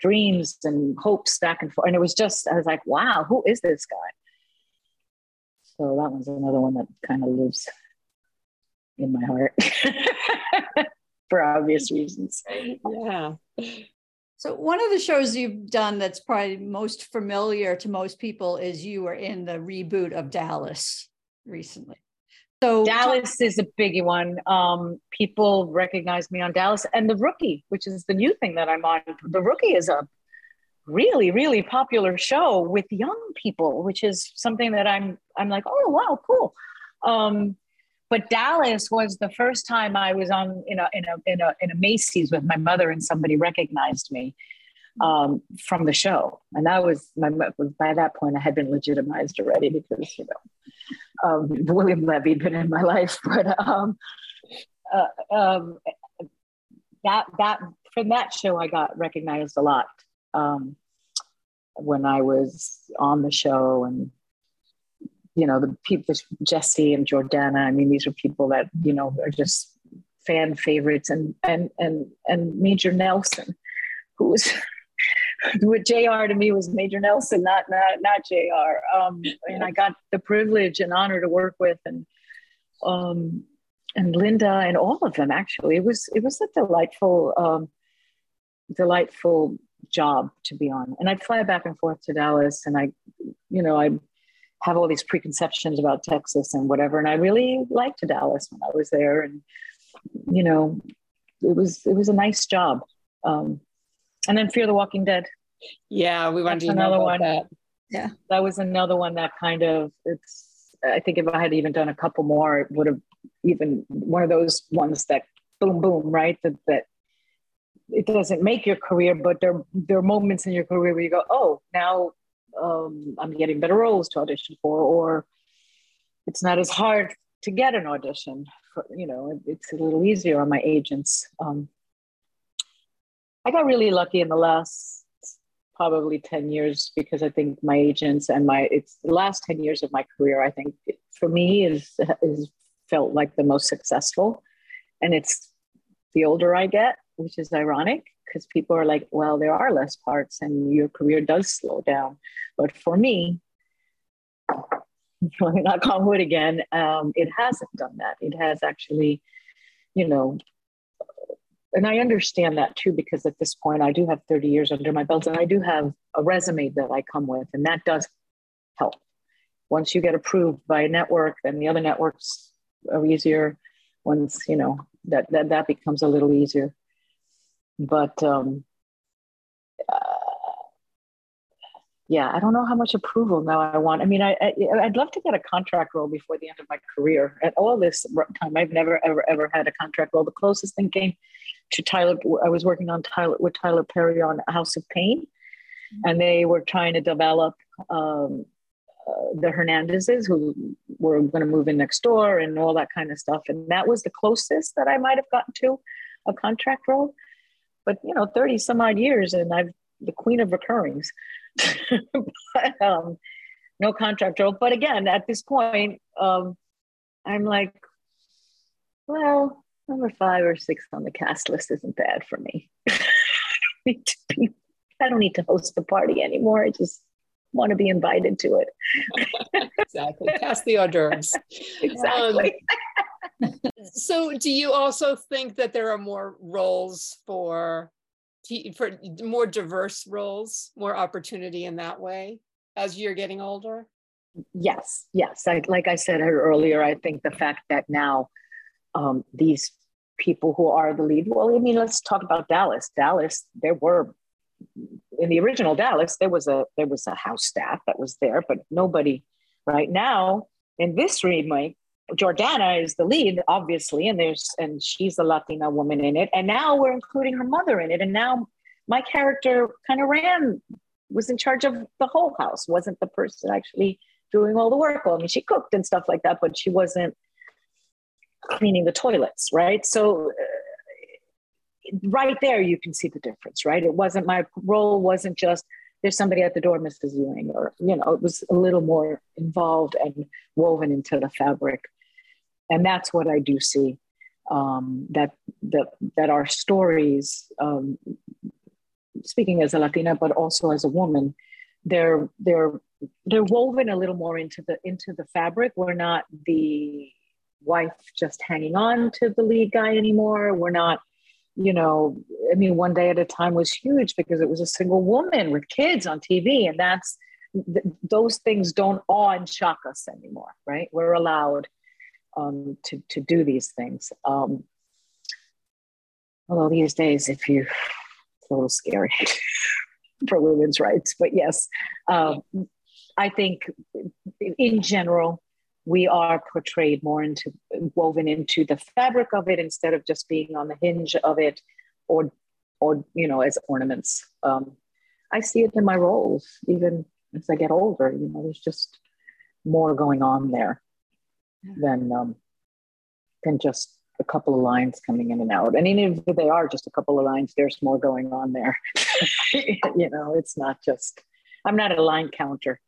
dreams and hopes back and forth. And it was just, I was like, wow, who is this guy? So that one's another one that kind of lives in my heart for obvious reasons. Yeah. So one of the shows you've done that's probably most familiar to most people is you were in the reboot of Dallas recently. So Dallas is a biggie one. Um, people recognize me on Dallas and the Rookie, which is the new thing that I'm on. The Rookie is a really really popular show with young people which is something that i'm i'm like oh wow cool um, but dallas was the first time i was on in a in a in a, in a macy's with my mother and somebody recognized me um, from the show. And that was my by that point i had been legitimized already because you know um, william levy had been in my life. But um, uh, um, that that from that show i got recognized a lot um, when I was on the show and you know the people Jesse and Jordana I mean these are people that you know are just fan favorites and and and and Major Nelson who was what JR to me was Major Nelson not not not JR um, and I got the privilege and honor to work with and um and Linda and all of them actually it was it was a delightful um delightful job to be on. And I'd fly back and forth to Dallas and I, you know, I have all these preconceptions about Texas and whatever. And I really liked Dallas when I was there. And, you know, it was, it was a nice job. Um, and then Fear the Walking Dead. Yeah. We wanted to another one. That. Yeah. That was another one that kind of, it's, I think if I had even done a couple more, it would have even one of those ones that boom, boom, right. That, that it doesn't make your career, but there there are moments in your career where you go, oh, now um, I'm getting better roles to audition for, or it's not as hard to get an audition. For, you know, it's a little easier on my agents. Um, I got really lucky in the last probably 10 years because I think my agents and my it's the last 10 years of my career I think for me is is felt like the most successful and it's the older I get which is ironic because people are like, well, there are less parts and your career does slow down. But for me, knock on wood again, um, it hasn't done that. It has actually, you know, and I understand that too, because at this point I do have 30 years under my belt and I do have a resume that I come with, and that does help. Once you get approved by a network, then the other networks are easier. Once, you know, that, that, that becomes a little easier. But um, yeah, I don't know how much approval now I want. I mean, I, I would love to get a contract role before the end of my career. At all this time, I've never ever ever had a contract role. The closest thing came to Tyler. I was working on Tyler with Tyler Perry on House of Payne, and they were trying to develop um, uh, the Hernandezes who were going to move in next door and all that kind of stuff. And that was the closest that I might have gotten to a contract role. But you know, thirty some odd years, and I've the queen of recurrings. but, um, no contract role. But again, at this point, um, I'm like, well, number five or six on the cast list isn't bad for me. I, don't be, I don't need to host the party anymore. I just want to be invited to it. exactly. Pass the hors d'oeuvres. exactly. Um, so, do you also think that there are more roles for for more diverse roles, more opportunity in that way as you're getting older? Yes, yes. I, like I said earlier, I think the fact that now um, these people who are the lead, well, I mean, let's talk about Dallas. Dallas, there were in the original Dallas, there was a there was a house staff that was there, but nobody right now in this remake Jordana is the lead, obviously, and there's and she's a Latina woman in it. And now we're including her mother in it. And now my character kind of ran, was in charge of the whole house, wasn't the person actually doing all the work. Well, I mean, she cooked and stuff like that, but she wasn't cleaning the toilets, right? So uh, right there you can see the difference, right? It wasn't my role wasn't just there's somebody at the door, Mrs. Ewing, or you know, it was a little more involved and woven into the fabric and that's what I do see. Um, that that that our stories, um, speaking as a Latina, but also as a woman, they're they're they're woven a little more into the into the fabric. We're not the wife just hanging on to the lead guy anymore. We're not, you know, I mean, one day at a time was huge because it was a single woman with kids on TV, and that's th- those things don't awe and shock us anymore, right? We're allowed um, to, to do these things. Um, although these days, if you, it's a little scary for women's rights, but yes, um, I think in general, we are portrayed more into woven into the fabric of it instead of just being on the hinge of it or or you know as ornaments um, i see it in my roles even as i get older you know there's just more going on there than um, than just a couple of lines coming in and out. And even if they are just a couple of lines, there's more going on there. you know, it's not just. I'm not a line counter.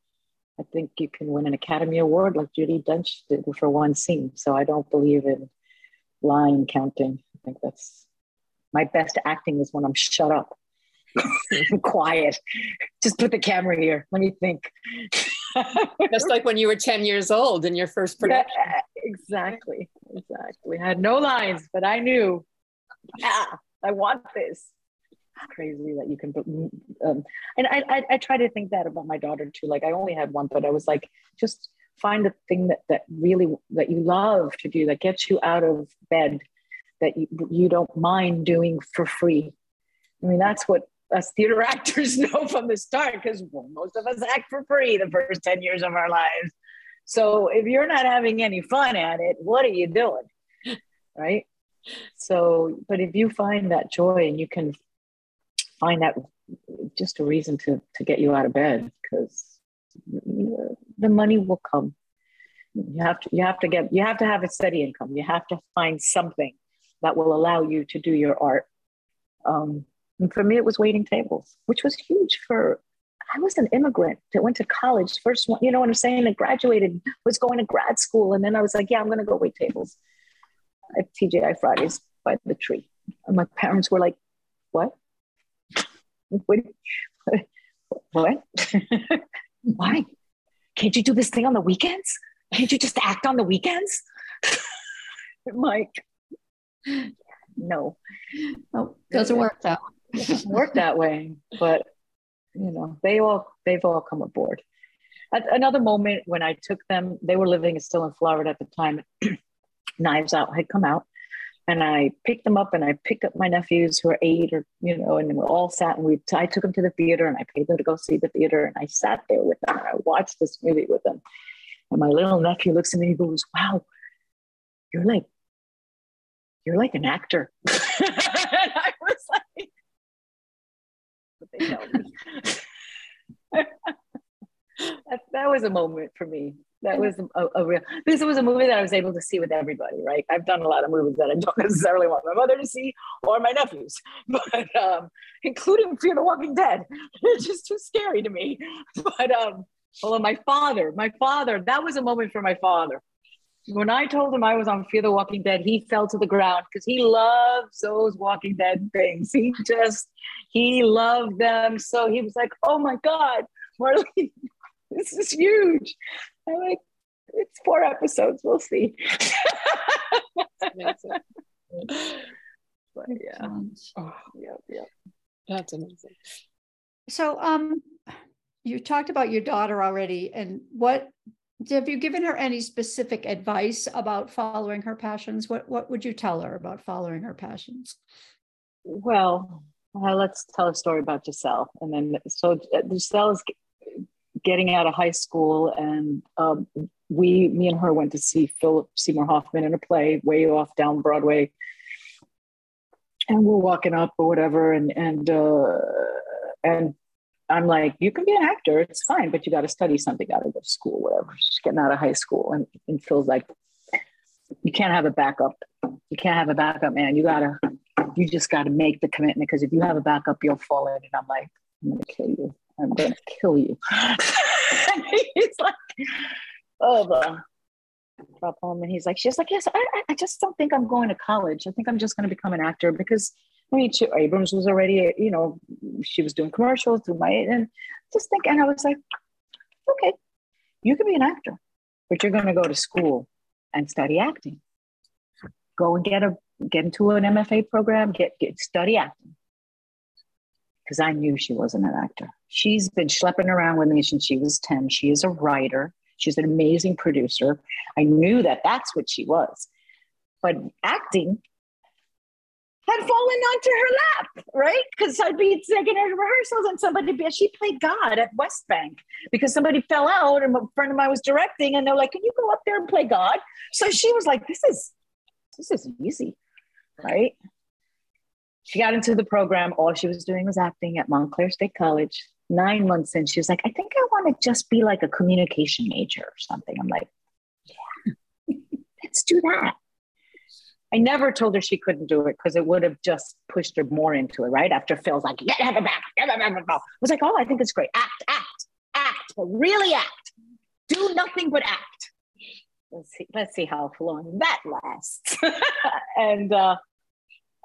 I think you can win an Academy Award like Judi Dench did for one scene. So I don't believe in line counting. I think that's my best acting is when I'm shut up, quiet. Just put the camera here. Let me think. Just like when you were 10 years old in your first production. Yeah, exactly. Exactly. I had no lines, but I knew, yeah, I want this. It's crazy that you can, um, and I, I, I try to think that about my daughter too. Like I only had one, but I was like, just find the thing that, that really, that you love to do, that gets you out of bed, that you, you don't mind doing for free. I mean, that's what us theater actors know from the start because most of us act for free the first 10 years of our lives. So if you're not having any fun at it, what are you doing? Right. So, but if you find that joy and you can find that just a reason to, to get you out of bed because the money will come. You have to, you have to get, you have to have a steady income. You have to find something that will allow you to do your art. Um, and for me, it was waiting tables, which was huge for, I was an immigrant that went to college, first one, you know what I'm saying? I graduated, was going to grad school. And then I was like, yeah, I'm going to go wait tables at TGI Fridays by the tree. And my parents were like, what? what? what? Why? can't you do this thing on the weekends? Can't you just act on the weekends? I'm like, no. No, doesn't work that. It doesn't work that way. But you know, they all they've all come aboard. At another moment when I took them, they were living still in Florida at the time. Knives Out had come out, and I picked them up and I picked up my nephews who are eight or you know, and we all sat and we I took them to the theater and I paid them to go see the theater and I sat there with them and I watched this movie with them. And my little nephew looks at me and he goes, "Wow, you're like you're like an actor." and I was like, but that, that was a moment for me that was a, a, real this was a movie that I was able to see with everybody, right? I've done a lot of movies that I don't necessarily want my mother to see or my nephews, but um, including Fear the Walking Dead. It's just too scary to me. But um, well, my father, my father, that was a moment for my father. When I told him I was on Fear the Walking Dead, he fell to the ground because he loves those Walking Dead things. He just, he loved them. So he was like, oh my God, Marlene, this is huge. I'm like, it's four episodes. We'll see. but yeah. Oh, yeah, yeah. That's amazing. So, um, you talked about your daughter already, and what have you given her any specific advice about following her passions? What What would you tell her about following her passions? Well, uh, let's tell a story about Giselle, and then so uh, Giselle is getting out of high school, and um, we, me and her, went to see Philip Seymour Hoffman in a play way off down Broadway, and we're walking up or whatever, and and uh, and I'm like, you can be an actor, it's fine, but you got to study something, got to go to school, whatever. She's getting out of high school, and, and feels like, you can't have a backup. You can't have a backup, man. You gotta, you just got to make the commitment because if you have a backup, you'll fall in. And I'm like, I'm gonna kill you. I'm gonna kill you. And he's like, oh, the drop home, and he's like, she's like, yes, I, I just don't think I'm going to college. I think I'm just gonna become an actor because I mean, she, Abrams was already, you know, she was doing commercials through my, and just think, and I was like, okay, you can be an actor, but you're going to go to school and study acting. Go and get a get into an MFA program, get get study acting because I knew she wasn't an actor. She's been schlepping around with me since she was 10. She is a writer. She's an amazing producer. I knew that that's what she was. But acting had fallen onto her lap, right? Because I'd be taking her to rehearsals and somebody, be, she played God at West Bank because somebody fell out and a friend of mine was directing and they're like, can you go up there and play God? So she was like, this is, this is easy, right? She got into the program. All she was doing was acting at Montclair State College. Nine months in, she was like, I think I want to just be like a communication major or something. I'm like, yeah, let's do that. I never told her she couldn't do it because it would have just pushed her more into it, right? After Phil's like, yeah, yeah, yeah, I was like, oh, I think it's great. Act, act, act, but really act. Do nothing but act. Let's see, let's see how long that lasts. and uh,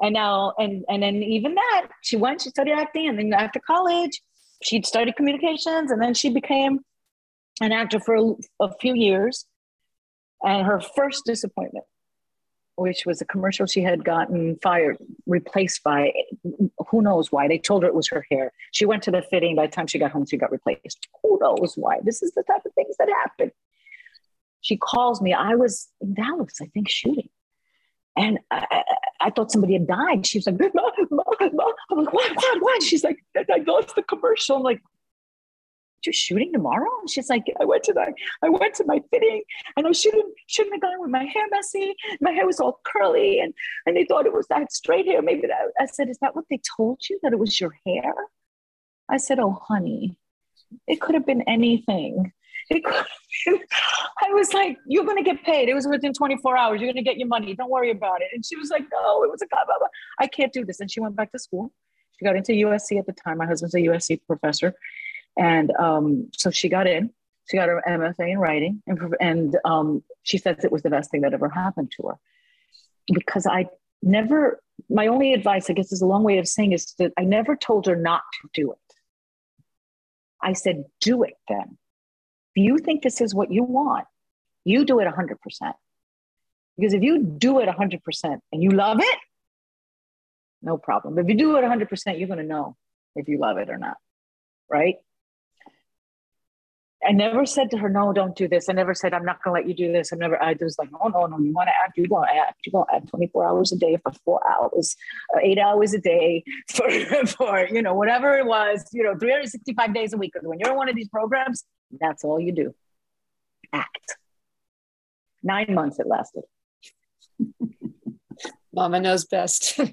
and now and and then even that she went she studied acting and then after college she'd studied communications and then she became an actor for a, a few years and her first disappointment which was a commercial she had gotten fired replaced by who knows why. They told her it was her hair. She went to the fitting. By the time she got home she got replaced. Who knows why? This is the type of things that happen. She calls me. I was in dallas i think shooting. And I, I, thought somebody had died. She was like, ma, ma, ma. I'm like, what, what, what? She's like, I lost the commercial. I'm like, you're shooting tomorrow? And she's like, I went to the, I went to my fitting and I shouldn't, shouldn't have gone with my hair messy. My hair was all curly and, and they thought it was that straight hair. Maybe that, I said, is that what they told you that it was your hair? I said, oh, honey, it could have been anything. It could been, I was like, you're going to get paid. It was within 24 hours. You're going to get your money. Don't worry about it. And she was like, no, it was a blah, blah, blah. I can't do this. And she went back to school. She got into USC at the time. My husband's a USC professor. And um, so she got in. She got her MFA in writing. And, and um, she says it was the best thing that ever happened to her. Because I never, my only advice, I guess is a long way of saying is that I never told her not to do it. I said, do it then If you think this is what you want, you do it 100%. Because if you do it 100% and you love it, no problem. If you do it 100%, you're going to know if you love it or not. Right. I never said to her, no, don't do this. I never said, I'm not going to let you do this. I never, I was like, no, no, no, you want to act, you're going to act. You're going to act 24 hours a day for four hours, uh, eight hours a day for, for, you know, whatever it was, you know, 365 days a week. Because when you're in one of these programs, that's all you do. Act. Nine months it lasted. Mama knows best. as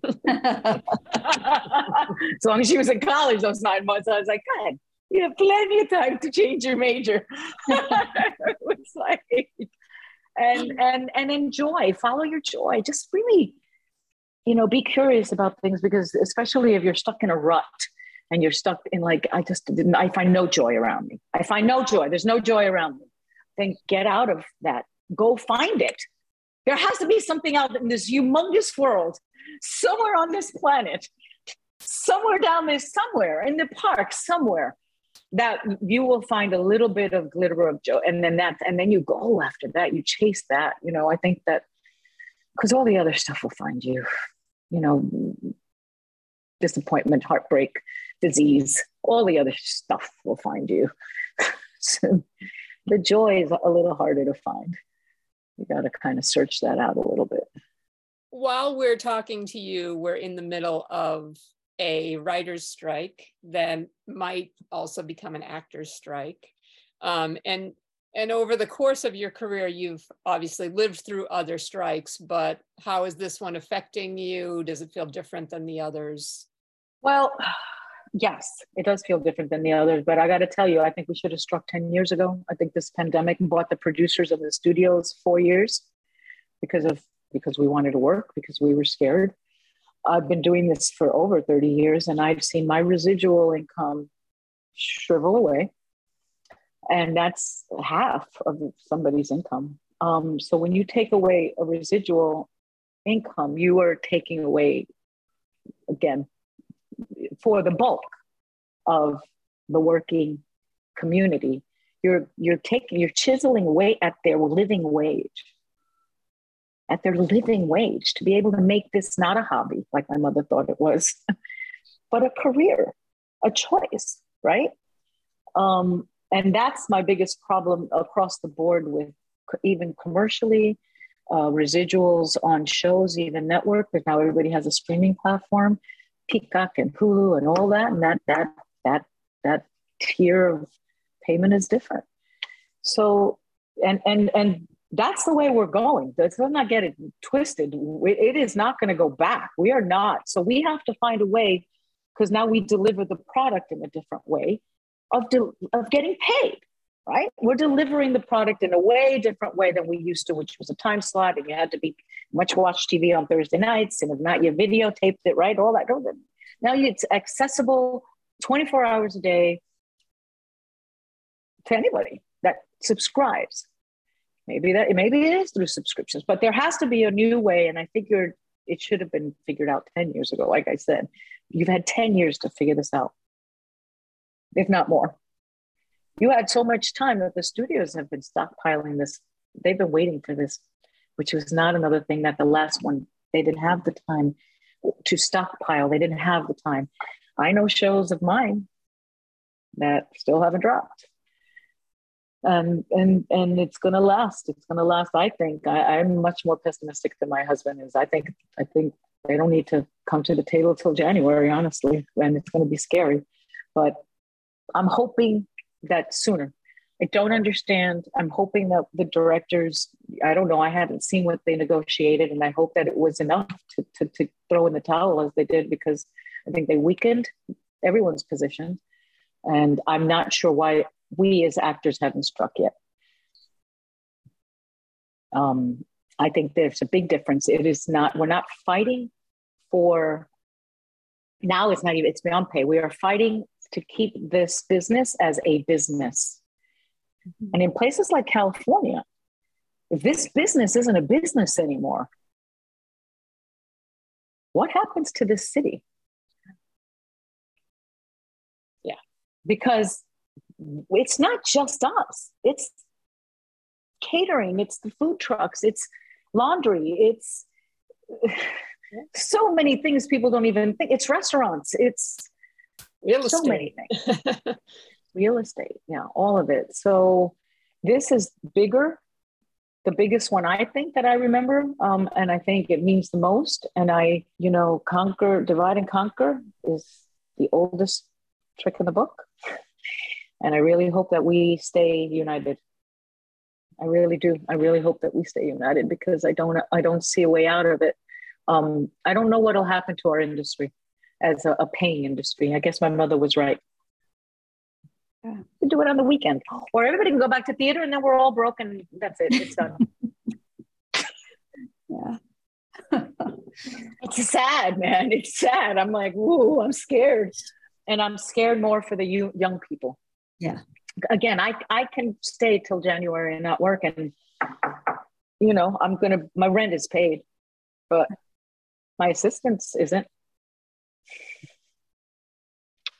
long as she was in college those nine months, I was like, God, you have plenty of time to change your major. it's like, and and and enjoy, follow your joy. Just really, you know, be curious about things because especially if you're stuck in a rut and you're stuck in like, I just didn't, I find no joy around me. I find no joy. There's no joy around me. Then get out of that. Go find it. There has to be something out in this humongous world, somewhere on this planet, somewhere down there, somewhere in the park, somewhere that you will find a little bit of glitter of joy and then that's and then you go after that you chase that you know i think that because all the other stuff will find you you know disappointment heartbreak disease all the other stuff will find you. So the joy is a little harder to find. You got to kind of search that out a little bit. While we're talking to you we're in the middle of a writer's strike that might also become an actor's strike. Um, and and over the course of your career, you've obviously lived through other strikes, but how is this one affecting you? Does it feel different than the others? Well, yes, it does feel different than the others, but I got to tell you, I think we should have struck 10 years ago. I think this pandemic bought the producers of the studios four years because of because we wanted to work, because we were scared. I've been doing this for over 30 years and I've seen my residual income shrivel away. And that's half of somebody's income. Um, so when you take away a residual income, you are taking away, again, for the bulk of the working community. You're, you're taking, you're chiseling away at their living wage at their living wage to be able to make this not a hobby like my mother thought it was, but a career, a choice, right? Um, and that's my biggest problem across the board with even commercially, uh, residuals on shows, even network, because now everybody has a streaming platform, Peacock and Hulu and all that, and that that that that tier of payment is different. So and and and that's the way we're going. Let's not get it twisted. It is not going to go back. We are not. So we have to find a way because now we deliver the product in a different way of, de- of getting paid, right? We're delivering the product in a way different way than we used to, which was a time slot and you had to be much watch TV on Thursday nights. And if not, you videotaped it, right? All that. Now it's accessible 24 hours a day to anybody that subscribes maybe that maybe it is through subscriptions but there has to be a new way and i think you're it should have been figured out 10 years ago like i said. You've had 10 years to figure this out. If not more. You had so much time that the studios have been stockpiling this they've been waiting for this which was not another thing that the last one they didn't have the time to stockpile. They didn't have the time. I know shows of mine that still haven't dropped um, and and it's going to last. It's going to last. I think I, I'm much more pessimistic than my husband is. I think I think they don't need to come to the table till January, honestly, and it's going to be scary. But I'm hoping that sooner. I don't understand. I'm hoping that the directors, I don't know, I haven't seen what they negotiated, and I hope that it was enough to, to, to throw in the towel as they did because I think they weakened everyone's position. And I'm not sure why we as actors haven't struck yet. Um, I think there's a big difference. It is not, we're not fighting for, now it's not even, it's beyond pay. We are fighting to keep this business as a business. Mm-hmm. And in places like California, if this business isn't a business anymore, what happens to this city? Yeah, because it's not just us. It's catering, it's the food trucks, it's laundry, it's so many things people don't even think. It's restaurants, it's real so many things. real estate, yeah, all of it. So this is bigger, the biggest one I think that I remember, um, and I think it means the most. And I, you know, conquer, divide and conquer is the oldest trick in the book. And I really hope that we stay united. I really do. I really hope that we stay united because I don't. I don't see a way out of it. Um, I don't know what will happen to our industry as a, a paying industry. I guess my mother was right. Yeah. We do it on the weekend, or everybody can go back to theater, and then we're all broken. That's it. It's done. yeah. it's sad, man. It's sad. I'm like, ooh, I'm scared, and I'm scared more for the young people. Yeah. Again, I I can stay till January and not work, and you know, I'm gonna. My rent is paid, but my assistance isn't.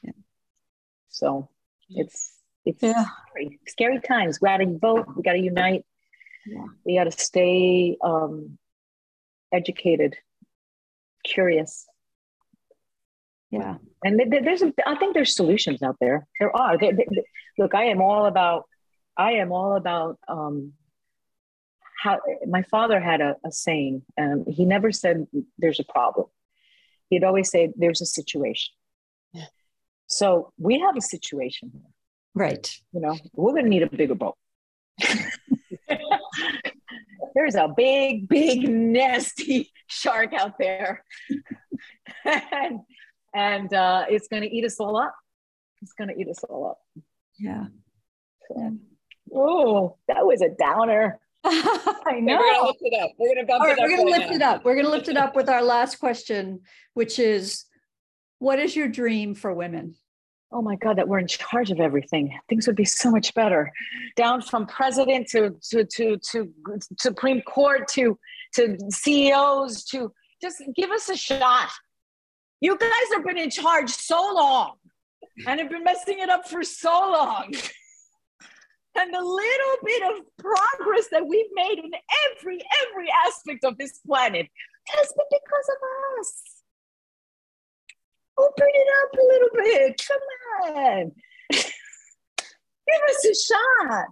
Yeah. So it's it's yeah. scary, scary times. We gotta vote. We gotta unite. Yeah. We gotta stay um, educated, curious. Yeah, and there's i think there's solutions out there. There are. They, they, look, I am all about. I am all about. Um, how my father had a, a saying. Um, he never said there's a problem. He'd always say there's a situation. Yeah. So we have a situation here. Right. You know, we're going to need a bigger boat. There's a big, big, nasty shark out there. and and uh, it's going to eat us all up. It's going to eat us all up. Yeah. So, oh, that was a downer. I know. we're gonna lift it up. We're gonna bump right, it up. We're gonna right lift now. it up. We're gonna lift it up with our last question, which is, what is your dream for women? oh my god that we're in charge of everything things would be so much better down from president to to to to supreme court to to ceos to just give us a shot you guys have been in charge so long and have been messing it up for so long and the little bit of progress that we've made in every every aspect of this planet has been because of us open it up a little bit. Come on. Give us a shot.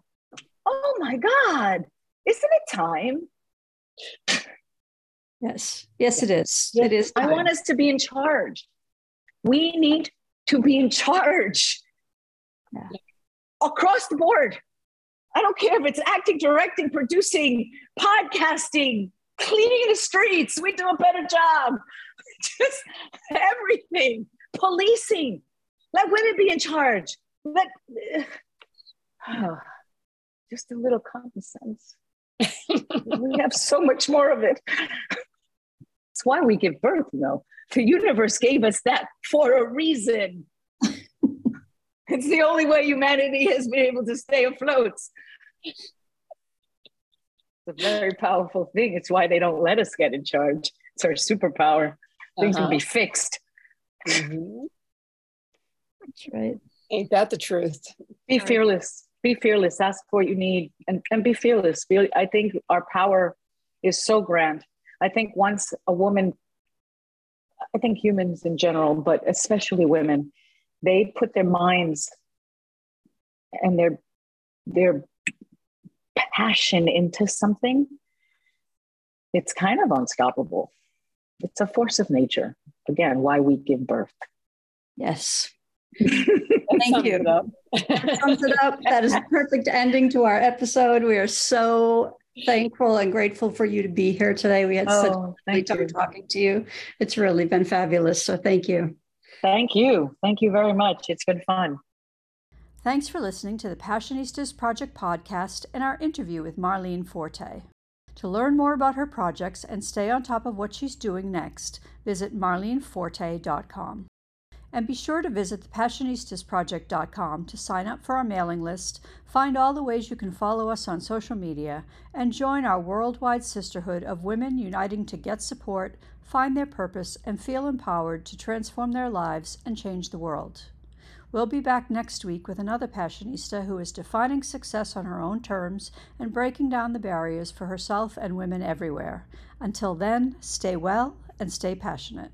Oh my God. Isn't it time? Yes. Yes, it is. Yes. It is. Time. I want us to be in charge. We need to be in charge yeah. across the board. I don't care if it's acting, directing, producing, podcasting, cleaning the streets. We do a better job. just everything. Policing. Let women be in charge. Let oh, just a little common sense. we have so much more of it. It's why we give birth, you know. The universe gave us that for a reason. it's the only way humanity has been able to stay afloat. It's a very powerful thing. It's why they don't let us get in charge. It's our superpower things uh-huh. will be fixed. Mm-hmm. That's right. Ain't that the truth? Be fearless. Be fearless. Ask for what you need and, and be fearless. I think our power is so grand. I think once a woman, I think humans in general, but especially women, they put their minds and their their passion into something, it's kind of unstoppable it's a force of nature. Again, why we give birth. Yes. Thank you. that sums it up. That is a perfect ending to our episode. We are so thankful and grateful for you to be here today. We had oh, such a great time talking to you. It's really been fabulous. So thank you. Thank you. Thank you very much. It's been fun. Thanks for listening to the Passionistas Project podcast and our interview with Marlene Forte. To learn more about her projects and stay on top of what she's doing next, visit marleneforte.com. And be sure to visit thepassionistasproject.com to sign up for our mailing list, find all the ways you can follow us on social media, and join our worldwide sisterhood of women uniting to get support, find their purpose, and feel empowered to transform their lives and change the world. We'll be back next week with another Passionista who is defining success on her own terms and breaking down the barriers for herself and women everywhere. Until then, stay well and stay passionate.